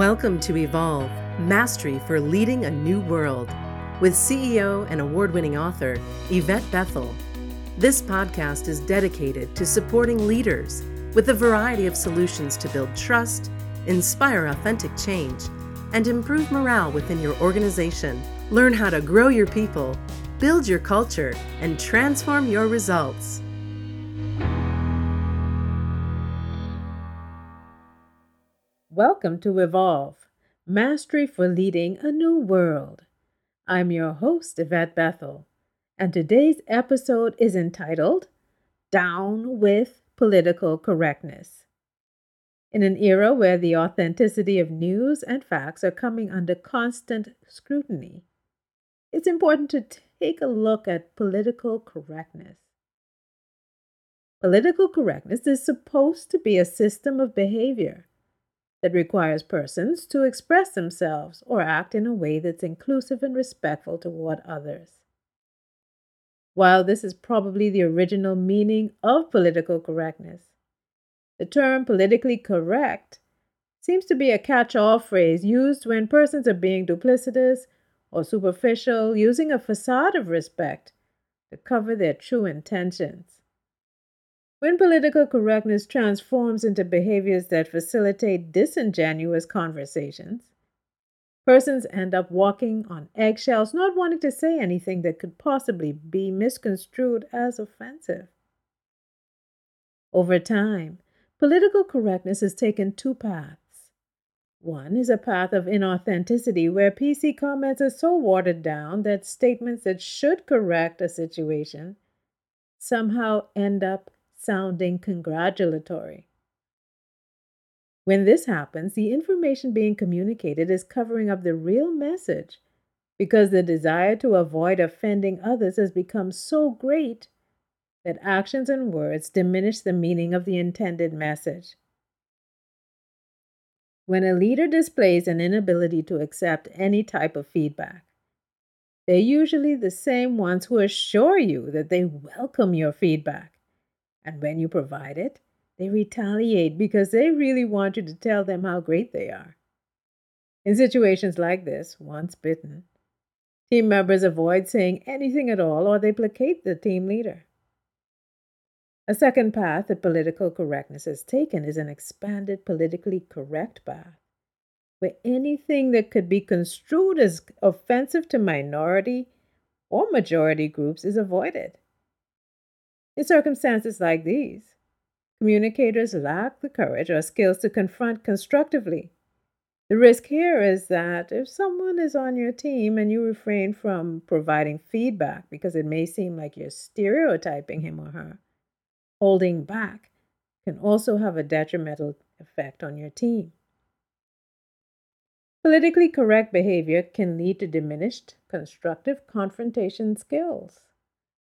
Welcome to Evolve Mastery for Leading a New World with CEO and award winning author Yvette Bethel. This podcast is dedicated to supporting leaders with a variety of solutions to build trust, inspire authentic change, and improve morale within your organization. Learn how to grow your people, build your culture, and transform your results. Welcome to Evolve Mastery for Leading a New World. I'm your host, Yvette Bethel, and today's episode is entitled Down with Political Correctness. In an era where the authenticity of news and facts are coming under constant scrutiny, it's important to take a look at political correctness. Political correctness is supposed to be a system of behavior that requires persons to express themselves or act in a way that's inclusive and respectful toward others. While this is probably the original meaning of political correctness, the term politically correct seems to be a catch all phrase used when persons are being duplicitous or superficial, using a facade of respect to cover their true intentions. When political correctness transforms into behaviors that facilitate disingenuous conversations, persons end up walking on eggshells, not wanting to say anything that could possibly be misconstrued as offensive. Over time, political correctness has taken two paths. One is a path of inauthenticity where PC comments are so watered down that statements that should correct a situation somehow end up sounding congratulatory. When this happens, the information being communicated is covering up the real message because the desire to avoid offending others has become so great that actions and words diminish the meaning of the intended message. When a leader displays an inability to accept any type of feedback, they're usually the same ones who assure you that they welcome your feedback and when you provide it, they retaliate because they really want you to tell them how great they are. In situations like this, once bitten, team members avoid saying anything at all or they placate the team leader. A second path that political correctness has taken is an expanded politically correct path, where anything that could be construed as offensive to minority or majority groups is avoided. In circumstances like these, communicators lack the courage or skills to confront constructively. The risk here is that if someone is on your team and you refrain from providing feedback because it may seem like you're stereotyping him or her, holding back can also have a detrimental effect on your team. Politically correct behavior can lead to diminished constructive confrontation skills.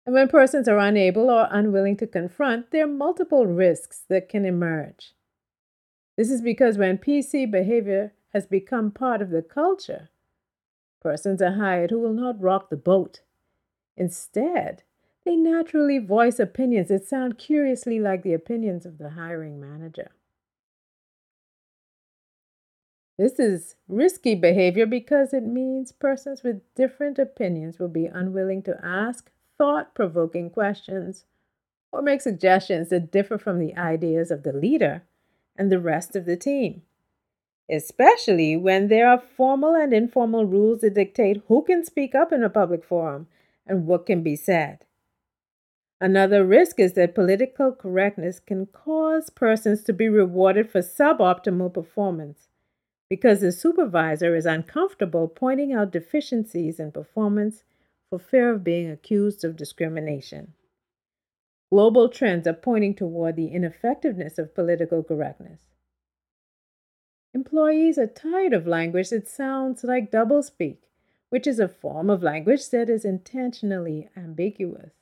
And when persons are unable or unwilling to confront, there are multiple risks that can emerge. This is because when PC behavior has become part of the culture, persons are hired who will not rock the boat. Instead, they naturally voice opinions that sound curiously like the opinions of the hiring manager. This is risky behavior because it means persons with different opinions will be unwilling to ask thought provoking questions or make suggestions that differ from the ideas of the leader and the rest of the team, especially when there are formal and informal rules that dictate who can speak up in a public forum and what can be said. Another risk is that political correctness can cause persons to be rewarded for suboptimal performance because the supervisor is uncomfortable pointing out deficiencies in performance for fear of being accused of discrimination. Global trends are pointing toward the ineffectiveness of political correctness. Employees are tired of language that sounds like doublespeak, which is a form of language that is intentionally ambiguous.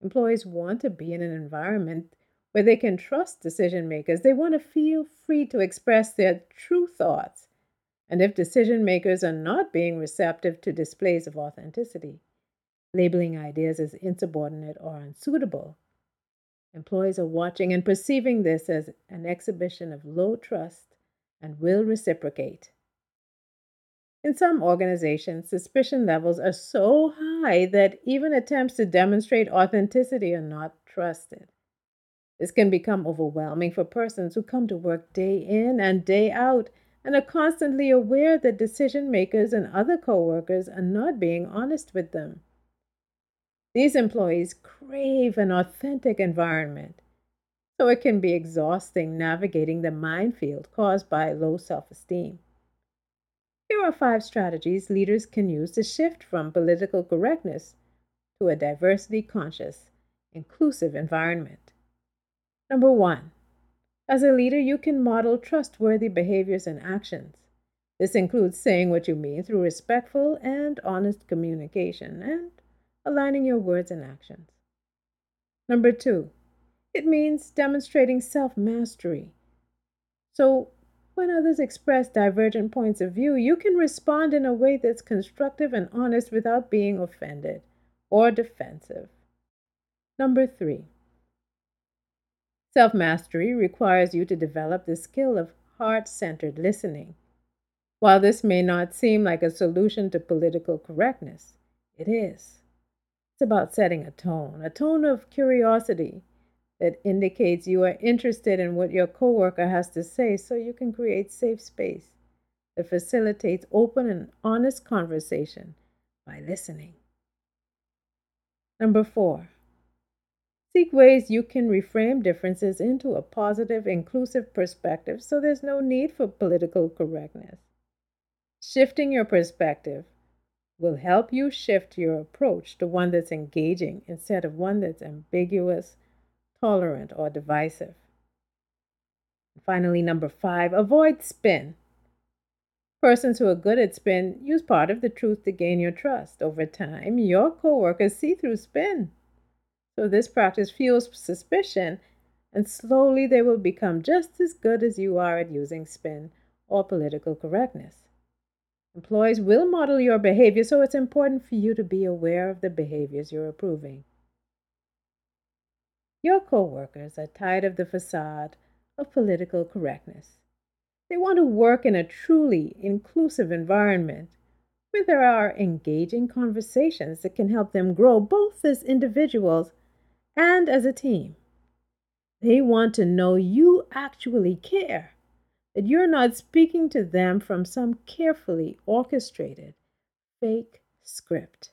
Employees want to be in an environment where they can trust decision makers. They want to feel free to express their true thoughts and if decision makers are not being receptive to displays of authenticity, labeling ideas as insubordinate or unsuitable, employees are watching and perceiving this as an exhibition of low trust and will reciprocate. In some organizations, suspicion levels are so high that even attempts to demonstrate authenticity are not trusted. This can become overwhelming for persons who come to work day in and day out and are constantly aware that decision makers and other coworkers are not being honest with them. These employees crave an authentic environment, so it can be exhausting navigating the minefield caused by low self esteem. Here are five strategies leaders can use to shift from political correctness to a diversity conscious, inclusive environment. Number one, as a leader, you can model trustworthy behaviors and actions. This includes saying what you mean through respectful and honest communication and aligning your words and actions. Number two, it means demonstrating self mastery. So, when others express divergent points of view, you can respond in a way that's constructive and honest without being offended or defensive. Number three, self mastery requires you to develop the skill of heart centered listening. While this may not seem like a solution to political correctness, it is. It's about setting a tone, a tone of curiosity that indicates you are interested in what your coworker has to say so you can create safe space that facilitates open and honest conversation by listening. Number four, seek ways you can reframe differences into a positive, inclusive perspective so there's no need for political correctness. Shifting your perspective will help you shift your approach to one that's engaging instead of one that's ambiguous tolerant, or divisive. Finally, number five, avoid spin. Persons who are good at spin use part of the truth to gain your trust. Over time, your coworkers see through spin. So this practice fuels suspicion, and slowly they will become just as good as you are at using spin or political correctness. Employees will model your behavior, so it's important for you to be aware of the behaviors you're approving. Your coworkers are tired of the facade of political correctness. They want to work in a truly inclusive environment where there are engaging conversations that can help them grow both as individuals and as a team. They want to know you actually care, that you're not speaking to them from some carefully orchestrated fake script.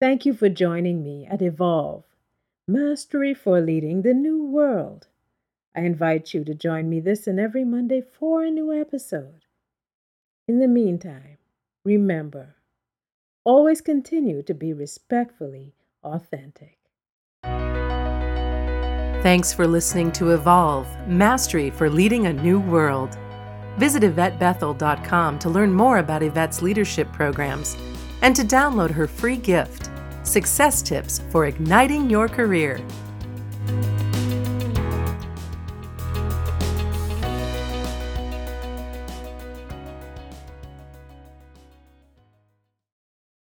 Thank you for joining me at Evolve Mastery for Leading the New World. I invite you to join me this and every Monday for a new episode. In the meantime, remember, always continue to be respectfully authentic. Thanks for listening to Evolve Mastery for Leading a New World. Visit YvetteBethel.com to learn more about Yvette's leadership programs and to download her free gift Success Tips for Igniting Your Career